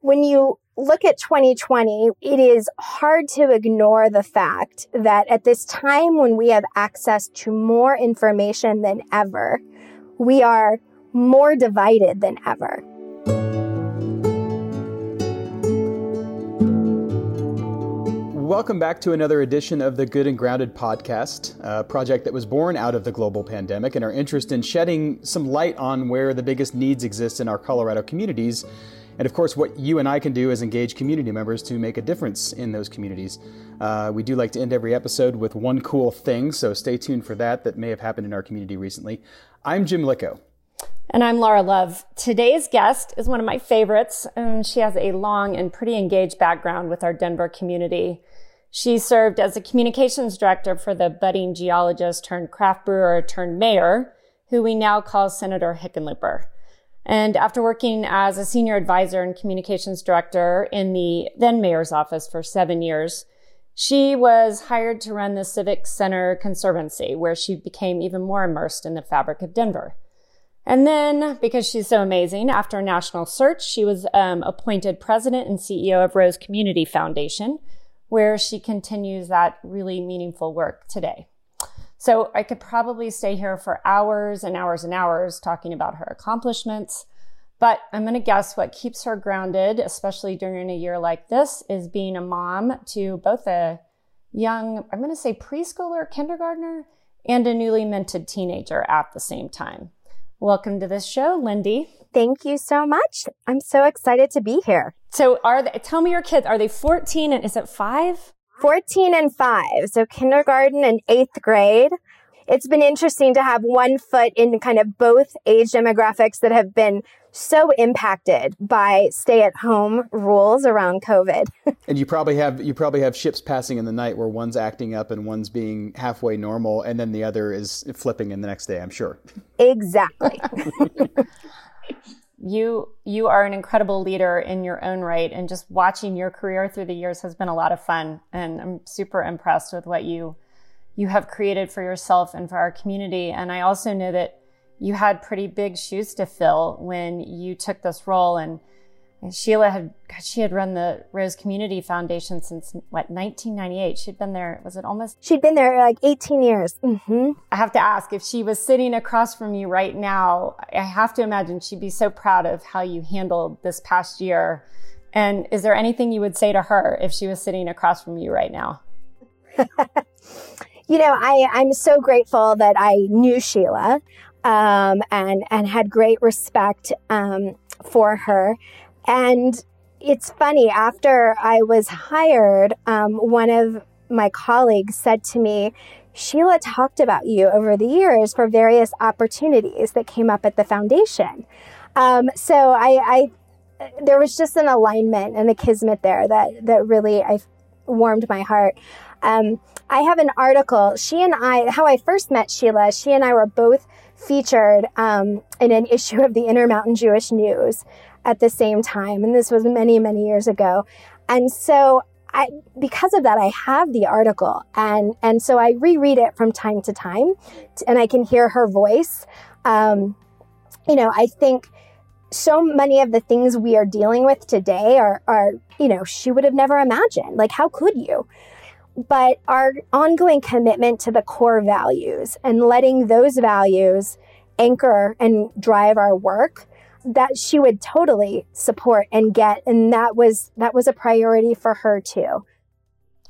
when you look at 2020, it is hard to ignore the fact that at this time when we have access to more information than ever, we are more divided than ever. Welcome back to another edition of the Good and Grounded podcast, a project that was born out of the global pandemic and our interest in shedding some light on where the biggest needs exist in our Colorado communities. And of course, what you and I can do is engage community members to make a difference in those communities. Uh, we do like to end every episode with one cool thing, so stay tuned for that that may have happened in our community recently. I'm Jim Licko. And I'm Laura Love. Today's guest is one of my favorites, and she has a long and pretty engaged background with our Denver community. She served as a communications director for the budding geologist turned craft brewer turned mayor, who we now call Senator Hickenlooper. And after working as a senior advisor and communications director in the then mayor's office for seven years, she was hired to run the Civic Center Conservancy, where she became even more immersed in the fabric of Denver. And then, because she's so amazing, after a national search, she was um, appointed president and CEO of Rose Community Foundation, where she continues that really meaningful work today. So I could probably stay here for hours and hours and hours talking about her accomplishments. But I'm going to guess what keeps her grounded, especially during a year like this, is being a mom to both a young, I'm going to say preschooler, kindergartner, and a newly minted teenager at the same time. Welcome to this show, Lindy. Thank you so much. I'm so excited to be here. So are they, tell me your kids, are they 14 and is it five? 14 and five. So kindergarten and eighth grade. It's been interesting to have one foot in kind of both age demographics that have been so impacted by stay at home rules around COVID. and you probably have you probably have ships passing in the night where one's acting up and one's being halfway normal and then the other is flipping in the next day, I'm sure. Exactly. you you are an incredible leader in your own right and just watching your career through the years has been a lot of fun and i'm super impressed with what you you have created for yourself and for our community. And i also know that you had pretty big shoes to fill when you took this role and and Sheila had she had run the Rose Community Foundation since what 1998. She'd been there. Was it almost? She'd been there like 18 years. Mm-hmm. I have to ask if she was sitting across from you right now. I have to imagine she'd be so proud of how you handled this past year. And is there anything you would say to her if she was sitting across from you right now? you know, I I'm so grateful that I knew Sheila. Um, and and had great respect um, for her. And it's funny, after I was hired, um, one of my colleagues said to me, Sheila talked about you over the years for various opportunities that came up at the foundation. Um, so I, I, there was just an alignment and a kismet there that that really I warmed my heart. Um, I have an article. She and I, how I first met Sheila, she and I were both featured um, in an issue of the Intermountain Jewish News at the same time. And this was many, many years ago. And so I, because of that, I have the article and, and so I reread it from time to time and I can hear her voice. Um, you know, I think so many of the things we are dealing with today are, are, you know, she would have never imagined. Like, how could you? But our ongoing commitment to the core values and letting those values anchor and drive our work that she would totally support and get and that was that was a priority for her too.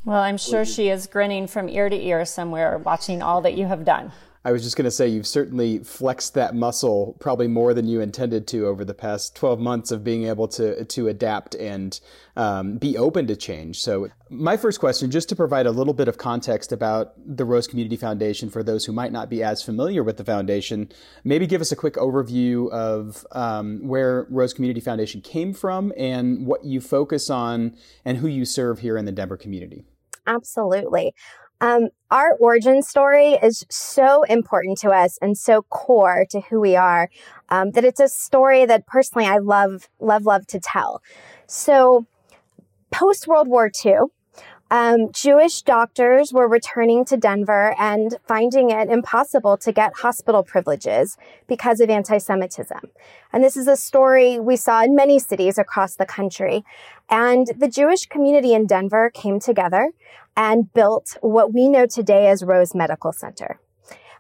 Well i'm sure she is grinning from ear to ear somewhere watching all that you have done I was just going to say you've certainly flexed that muscle probably more than you intended to over the past 12 months of being able to to adapt and um, be open to change. So my first question, just to provide a little bit of context about the Rose Community Foundation for those who might not be as familiar with the foundation, maybe give us a quick overview of um, where Rose Community Foundation came from and what you focus on and who you serve here in the Denver community. Absolutely. Um, our origin story is so important to us and so core to who we are um, that it's a story that personally I love, love, love to tell. So, post World War II, um, Jewish doctors were returning to Denver and finding it impossible to get hospital privileges because of anti Semitism. And this is a story we saw in many cities across the country. And the Jewish community in Denver came together and built what we know today as Rose Medical Center.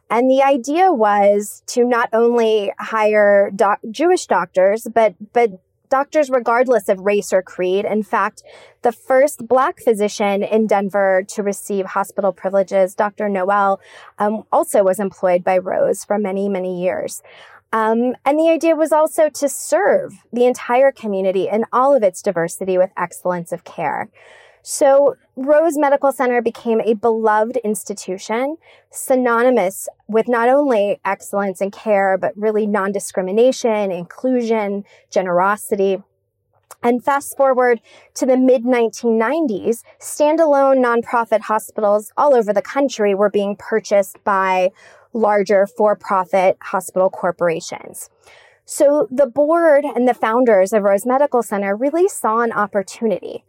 And the idea was to not only hire doc- Jewish doctors, but, but doctors regardless of race or creed. In fact, the first black physician in Denver to receive hospital privileges, Dr. Noel, um, also was employed by Rose for many, many years. Um, and the idea was also to serve the entire community in all of its diversity with excellence of care. So Rose Medical Center became a beloved institution, synonymous with not only excellence in care, but really non-discrimination, inclusion, generosity. And fast forward to the mid 1990s, standalone nonprofit hospitals all over the country were being purchased by larger for-profit hospital corporations. So the board and the founders of Rose Medical Center really saw an opportunity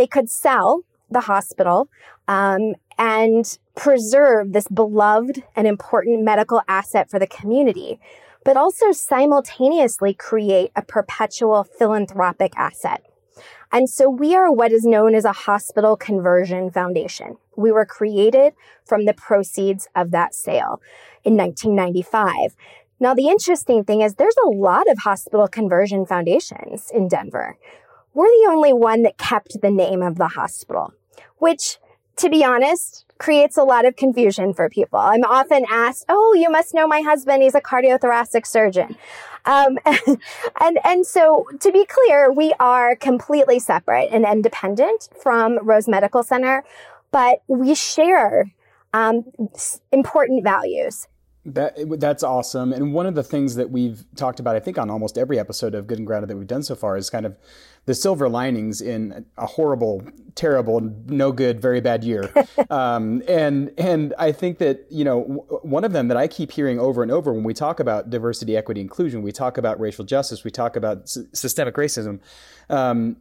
they could sell the hospital um, and preserve this beloved and important medical asset for the community, but also simultaneously create a perpetual philanthropic asset. And so we are what is known as a hospital conversion foundation. We were created from the proceeds of that sale in 1995. Now, the interesting thing is there's a lot of hospital conversion foundations in Denver we're the only one that kept the name of the hospital, which, to be honest, creates a lot of confusion for people. I'm often asked, Oh, you must know my husband. He's a cardiothoracic surgeon. Um, and, and so to be clear, we are completely separate and independent from Rose Medical Center, but we share um, important values. That that's awesome. And one of the things that we've talked about, I think, on almost every episode of Good and Grounded that we've done so far, is kind of the silver linings in a horrible, terrible, no good, very bad year. um, and and I think that you know w- one of them that I keep hearing over and over when we talk about diversity, equity, inclusion, we talk about racial justice, we talk about s- systemic racism. Um,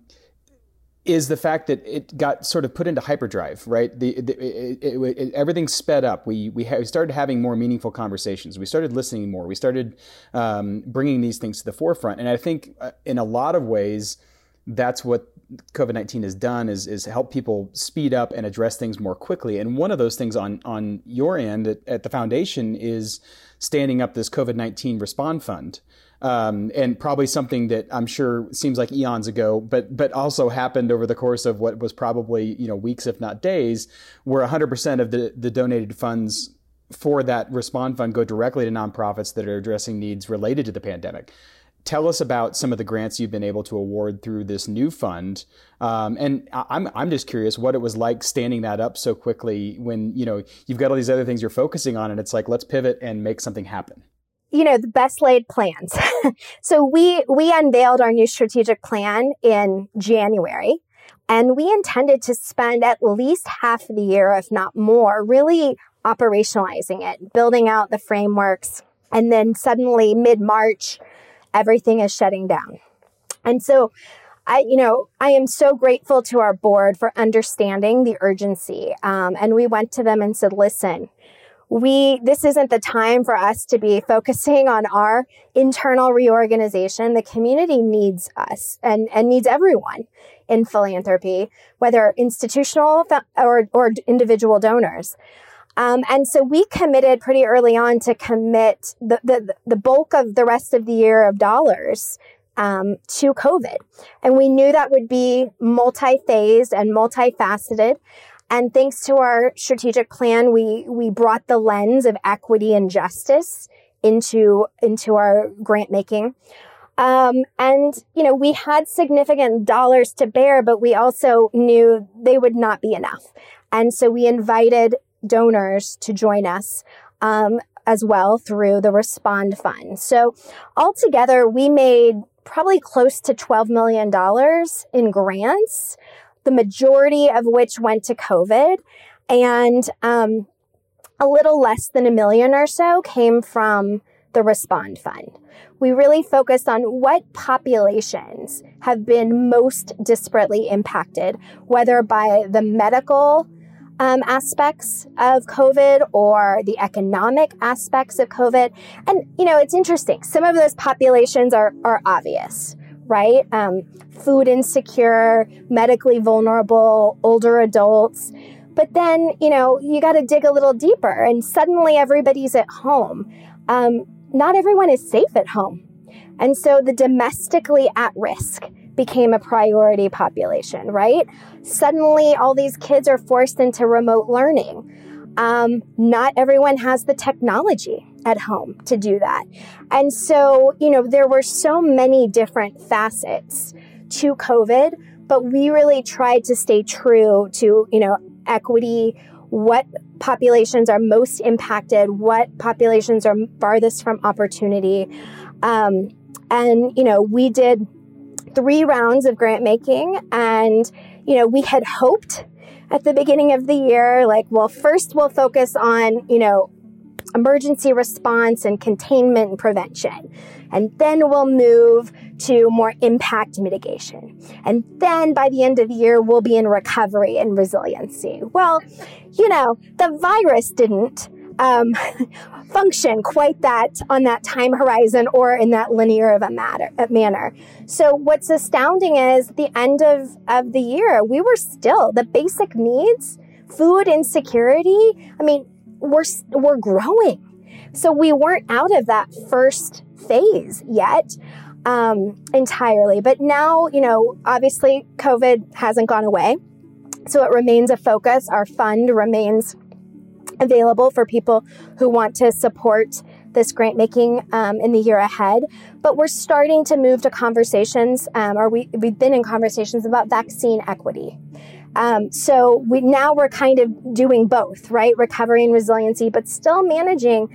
is the fact that it got sort of put into hyperdrive, right? The, the it, it, it, everything sped up. We we, ha- we, started having more meaningful conversations. We started listening more. We started um, bringing these things to the forefront. And I think uh, in a lot of ways, that's what COVID nineteen has done is is help people speed up and address things more quickly. And one of those things on on your end at, at the foundation is standing up this COVID nineteen Respond Fund um, and probably something that I'm sure seems like eons ago, but but also happened over the course of what was probably you know weeks, if not days, where 100% of the the donated funds for that Respond Fund go directly to nonprofits that are addressing needs related to the pandemic. Tell us about some of the grants you've been able to award through this new fund, um, and I'm I'm just curious what it was like standing that up so quickly when you know you've got all these other things you're focusing on, and it's like let's pivot and make something happen you know, the best laid plans. so we, we unveiled our new strategic plan in January and we intended to spend at least half of the year, if not more, really operationalizing it, building out the frameworks. And then suddenly mid March, everything is shutting down. And so I, you know, I am so grateful to our board for understanding the urgency. Um, and we went to them and said, listen, we this isn't the time for us to be focusing on our internal reorganization the community needs us and and needs everyone in philanthropy whether institutional or or individual donors um, and so we committed pretty early on to commit the, the, the bulk of the rest of the year of dollars um, to COVID. And we knew that would be multi phased and multifaceted. And thanks to our strategic plan, we, we brought the lens of equity and justice into, into our grant making. Um, and, you know, we had significant dollars to bear, but we also knew they would not be enough. And so we invited donors to join us, um, as well through the Respond Fund. So altogether, we made probably close to $12 million in grants the majority of which went to COVID. And um, a little less than a million or so came from the Respond Fund. We really focused on what populations have been most disparately impacted, whether by the medical um, aspects of COVID or the economic aspects of COVID. And, you know, it's interesting. Some of those populations are, are obvious, right? Um, food insecure, medically vulnerable, older adults. But then, you know, you got to dig a little deeper, and suddenly everybody's at home. Um, not everyone is safe at home. And so the domestically at risk became a priority population, right? Suddenly, all these kids are forced into remote learning. Um, not everyone has the technology at home to do that. And so, you know, there were so many different facets to COVID, but we really tried to stay true to, you know, equity, what populations are most impacted, what populations are farthest from opportunity. Um, and, you know, we did three rounds of grant making and, you know, we had hoped at the beginning of the year, like, well, first we'll focus on, you know, emergency response and containment and prevention. And then we'll move to more impact mitigation. And then by the end of the year, we'll be in recovery and resiliency. Well, you know, the virus didn't um, function quite that on that time horizon or in that linear of a matter, manner. So what's astounding is the end of, of the year, we were still the basic needs, food insecurity. I mean, we're, we're growing. So we weren't out of that first phase yet um, entirely. But now, you know, obviously COVID hasn't gone away. So it remains a focus. Our fund remains available for people who want to support this grant making um, in the year ahead. But we're starting to move to conversations, um, or we, we've been in conversations about vaccine equity. Um, so we now we're kind of doing both, right? Recovery and resiliency, but still managing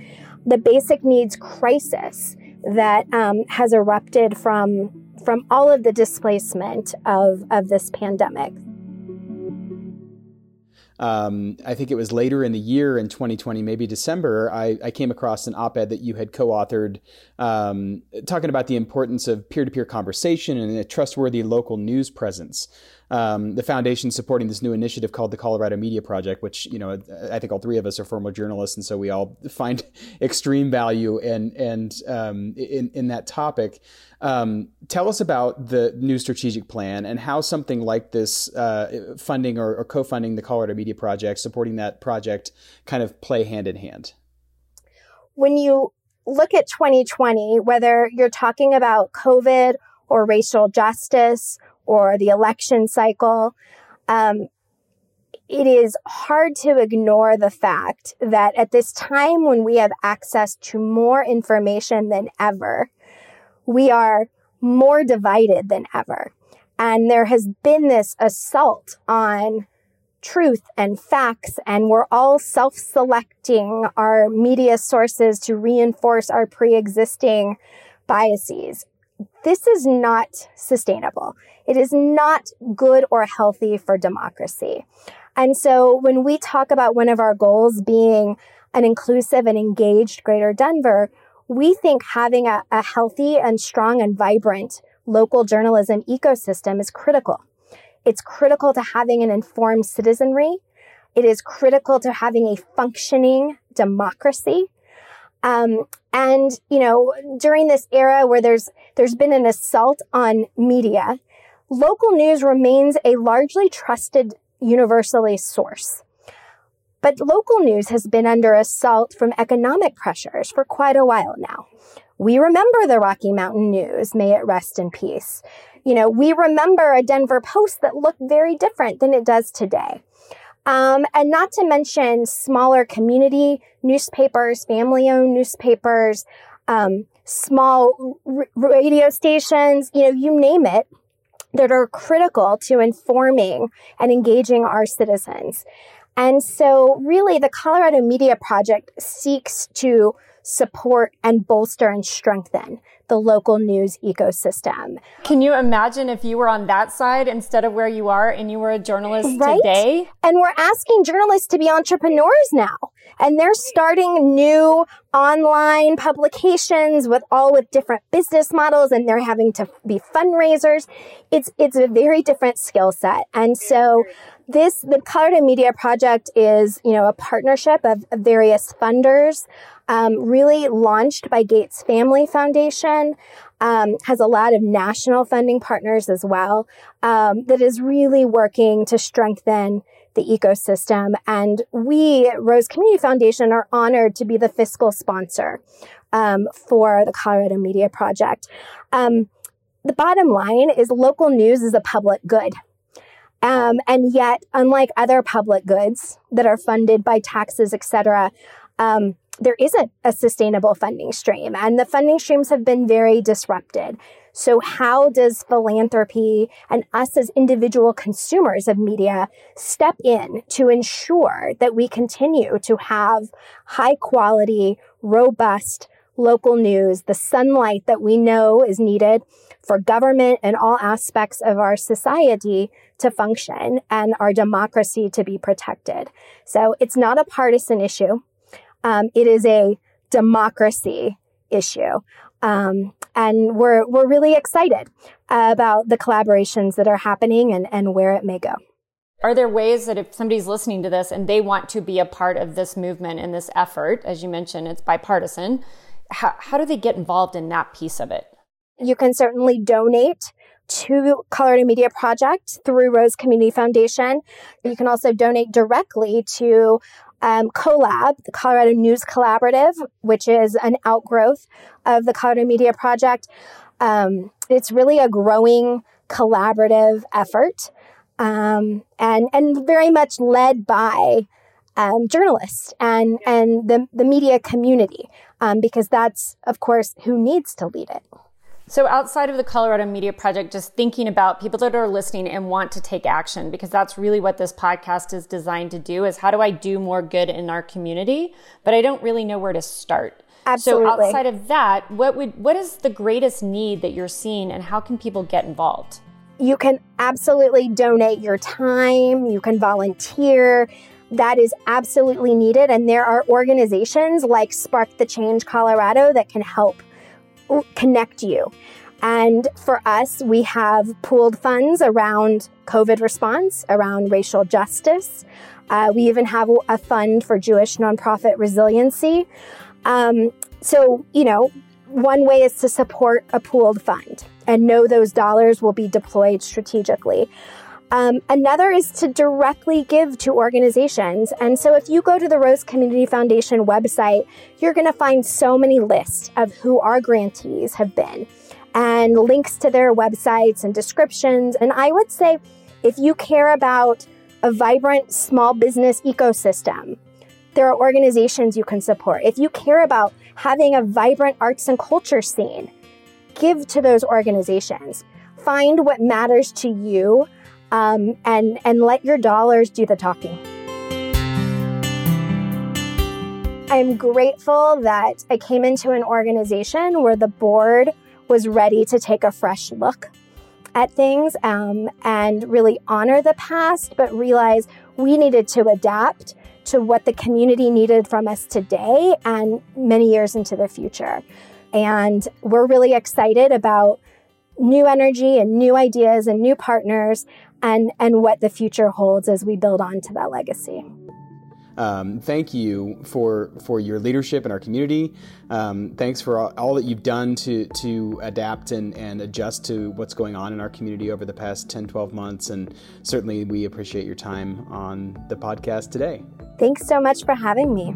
the basic needs crisis that um, has erupted from from all of the displacement of, of this pandemic. Um, I think it was later in the year in 2020, maybe December, I, I came across an op ed that you had co authored um, talking about the importance of peer to peer conversation and a trustworthy local news presence um, the foundation supporting this new initiative called the Colorado Media Project, which you know I think all three of us are former journalists, and so we all find extreme value in and um, in in that topic. Um, tell us about the new strategic plan and how something like this uh, funding or, or co-funding the Colorado Media Project, supporting that project, kind of play hand in hand. When you look at 2020, whether you're talking about COVID or racial justice or the election cycle. Um, it is hard to ignore the fact that at this time when we have access to more information than ever, we are more divided than ever. And there has been this assault on truth and facts, and we're all self selecting our media sources to reinforce our pre existing biases this is not sustainable. It is not good or healthy for democracy. And so when we talk about one of our goals being an inclusive and engaged Greater Denver, we think having a, a healthy and strong and vibrant local journalism ecosystem is critical. It's critical to having an informed citizenry. It is critical to having a functioning democracy. Um, and you know, during this era where there's there's been an assault on media, local news remains a largely trusted universally source. But local news has been under assault from economic pressures for quite a while now. We remember the Rocky Mountain News, may it rest in peace. You know, we remember a Denver Post that looked very different than it does today. Um, and not to mention smaller community newspapers, family owned newspapers, um, small r- radio stations, you know, you name it, that are critical to informing and engaging our citizens. And so, really, the Colorado Media Project seeks to support and bolster and strengthen the local news ecosystem. Can you imagine if you were on that side instead of where you are and you were a journalist right? today? And we're asking journalists to be entrepreneurs now. And they're starting new online publications with all with different business models and they're having to be fundraisers. It's it's a very different skill set. And so this the Colorado Media Project is, you know, a partnership of, various funders, um, really launched by Gates Family Foundation, um, has a lot of national funding partners as well, um, that is really working to strengthen the ecosystem. And we, Rose Community Foundation, are honored to be the fiscal sponsor um, for the Colorado Media Project. Um, the bottom line is local news is a public good. Um, and yet, unlike other public goods that are funded by taxes, et cetera, um, there isn't a sustainable funding stream, and the funding streams have been very disrupted. So, how does philanthropy and us as individual consumers of media step in to ensure that we continue to have high quality, robust local news, the sunlight that we know is needed for government and all aspects of our society to function and our democracy to be protected. So it's not a partisan issue. Um, it is a democracy issue. Um, and we're, we're really excited about the collaborations that are happening and, and where it may go. Are there ways that if somebody's listening to this and they want to be a part of this movement and this effort, as you mentioned, it's bipartisan, how, how do they get involved in that piece of it? You can certainly donate to Colorado Media Project through Rose Community Foundation. You can also donate directly to um, CoLab, the Colorado News Collaborative, which is an outgrowth of the Colorado Media Project. Um, it's really a growing collaborative effort um, and, and very much led by um, journalists and, and the, the media community, um, because that's, of course, who needs to lead it. So, outside of the Colorado Media Project, just thinking about people that are listening and want to take action, because that's really what this podcast is designed to do is how do I do more good in our community? But I don't really know where to start. Absolutely. So, outside of that, what would what is the greatest need that you're seeing and how can people get involved? You can absolutely donate your time, you can volunteer. That is absolutely needed. And there are organizations like Spark the Change Colorado that can help connect you. And for us, we have pooled funds around COVID response, around racial justice. Uh, we even have a fund for Jewish nonprofit resiliency. Um, so, you know, one way is to support a pooled fund and know those dollars will be deployed strategically. Um, another is to directly give to organizations. And so if you go to the Rose Community Foundation website, you're going to find so many lists of who our grantees have been and links to their websites and descriptions. And I would say if you care about a vibrant small business ecosystem, there are organizations you can support. If you care about having a vibrant arts and culture scene, give to those organizations. Find what matters to you um, and and let your dollars do the talking. I'm grateful that I came into an organization where the board was ready to take a fresh look at things um, and really honor the past, but realize we needed to adapt to what the community needed from us today and many years into the future. And we're really excited about new energy and new ideas and new partners and, and what the future holds as we build on to that legacy. Um, thank you for for your leadership in our community. Um, thanks for all, all, that you've done to to adapt and, and adjust to what's going on in our community over the past 10, 12 months. And certainly we appreciate your time on the podcast today. Thanks so much for having me.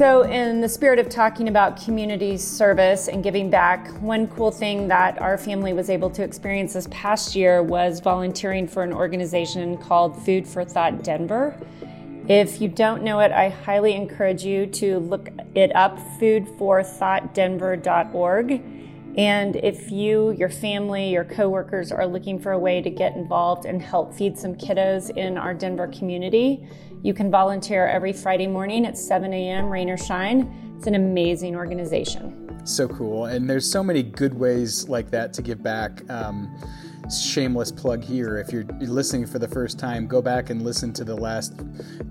So, in the spirit of talking about community service and giving back, one cool thing that our family was able to experience this past year was volunteering for an organization called Food for Thought Denver. If you don't know it, I highly encourage you to look it up foodforthoughtdenver.org. And if you, your family, your coworkers are looking for a way to get involved and help feed some kiddos in our Denver community, you can volunteer every Friday morning at 7 a.m., rain or shine. It's an amazing organization. So cool. And there's so many good ways like that to give back. Um, shameless plug here. If you're listening for the first time, go back and listen to the last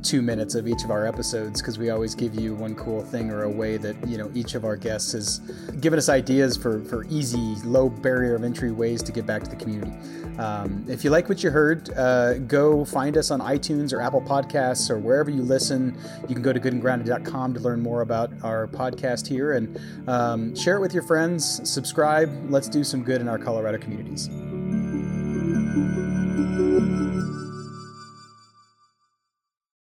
two minutes of each of our episodes because we always give you one cool thing or a way that you know each of our guests has given us ideas for for easy, low barrier of entry ways to get back to the community. Um, if you like what you heard, uh, go find us on iTunes or Apple Podcasts or wherever you listen. You can go to goodandgrounded.com to learn more about our podcast here and um, share it with your friends. Subscribe. Let's do some good in our Colorado communities. Thank you.